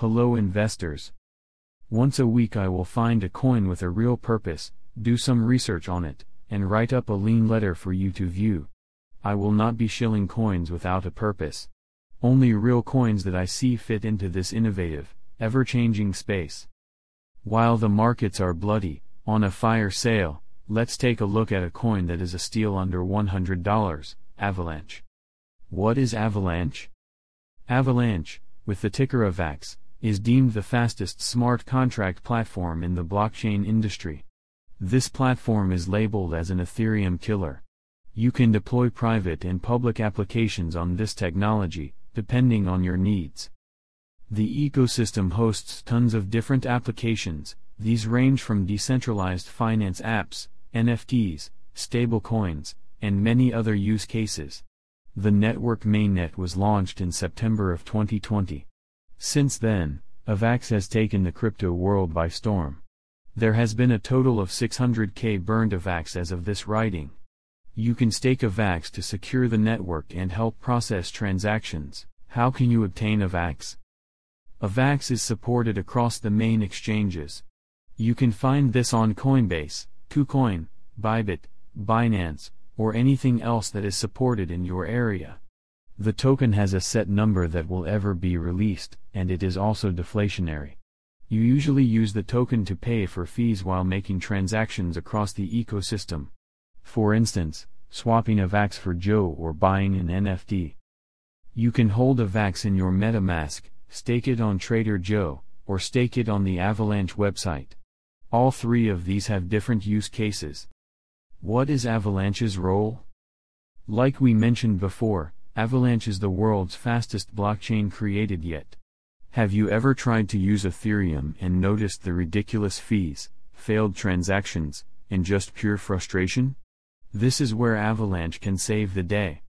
Hello investors. Once a week I will find a coin with a real purpose, do some research on it, and write up a lean letter for you to view. I will not be shilling coins without a purpose. Only real coins that I see fit into this innovative, ever-changing space. While the markets are bloody, on a fire sale, let's take a look at a coin that is a steal under $100, Avalanche. What is Avalanche? Avalanche, with the ticker of AVAX, is deemed the fastest smart contract platform in the blockchain industry. This platform is labeled as an Ethereum killer. You can deploy private and public applications on this technology, depending on your needs. The ecosystem hosts tons of different applications, these range from decentralized finance apps, NFTs, stablecoins, and many other use cases. The network mainnet was launched in September of 2020. Since then, AVAX has taken the crypto world by storm. There has been a total of 600k burned AVAX as of this writing. You can stake AVAX to secure the network and help process transactions. How can you obtain AVAX? AVAX is supported across the main exchanges. You can find this on Coinbase, KuCoin, Bybit, Binance, or anything else that is supported in your area. The token has a set number that will ever be released, and it is also deflationary. You usually use the token to pay for fees while making transactions across the ecosystem. For instance, swapping AVAX for Joe or buying an NFT. You can hold AVAX in your MetaMask, stake it on Trader Joe, or stake it on the Avalanche website. All three of these have different use cases. What is Avalanche's role? Like we mentioned before, Avalanche is the world's fastest blockchain created yet. Have you ever tried to use Ethereum and noticed the ridiculous fees, failed transactions, and just pure frustration? This is where Avalanche can save the day.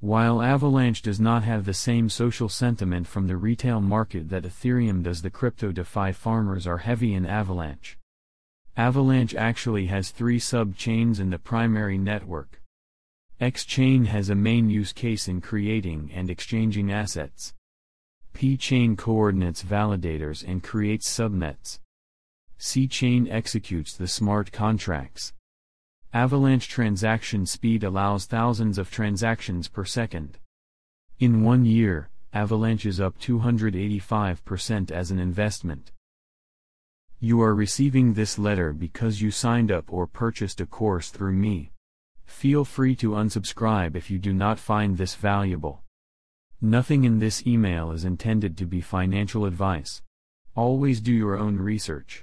While Avalanche does not have the same social sentiment from the retail market that Ethereum does, the crypto DeFi farmers are heavy in Avalanche. Avalanche actually has three sub chains in the primary network. X-Chain has a main use case in creating and exchanging assets. P-Chain coordinates validators and creates subnets. C-Chain executes the smart contracts. Avalanche transaction speed allows thousands of transactions per second. In one year, Avalanche is up 285% as an investment. You are receiving this letter because you signed up or purchased a course through me. Feel free to unsubscribe if you do not find this valuable. Nothing in this email is intended to be financial advice. Always do your own research.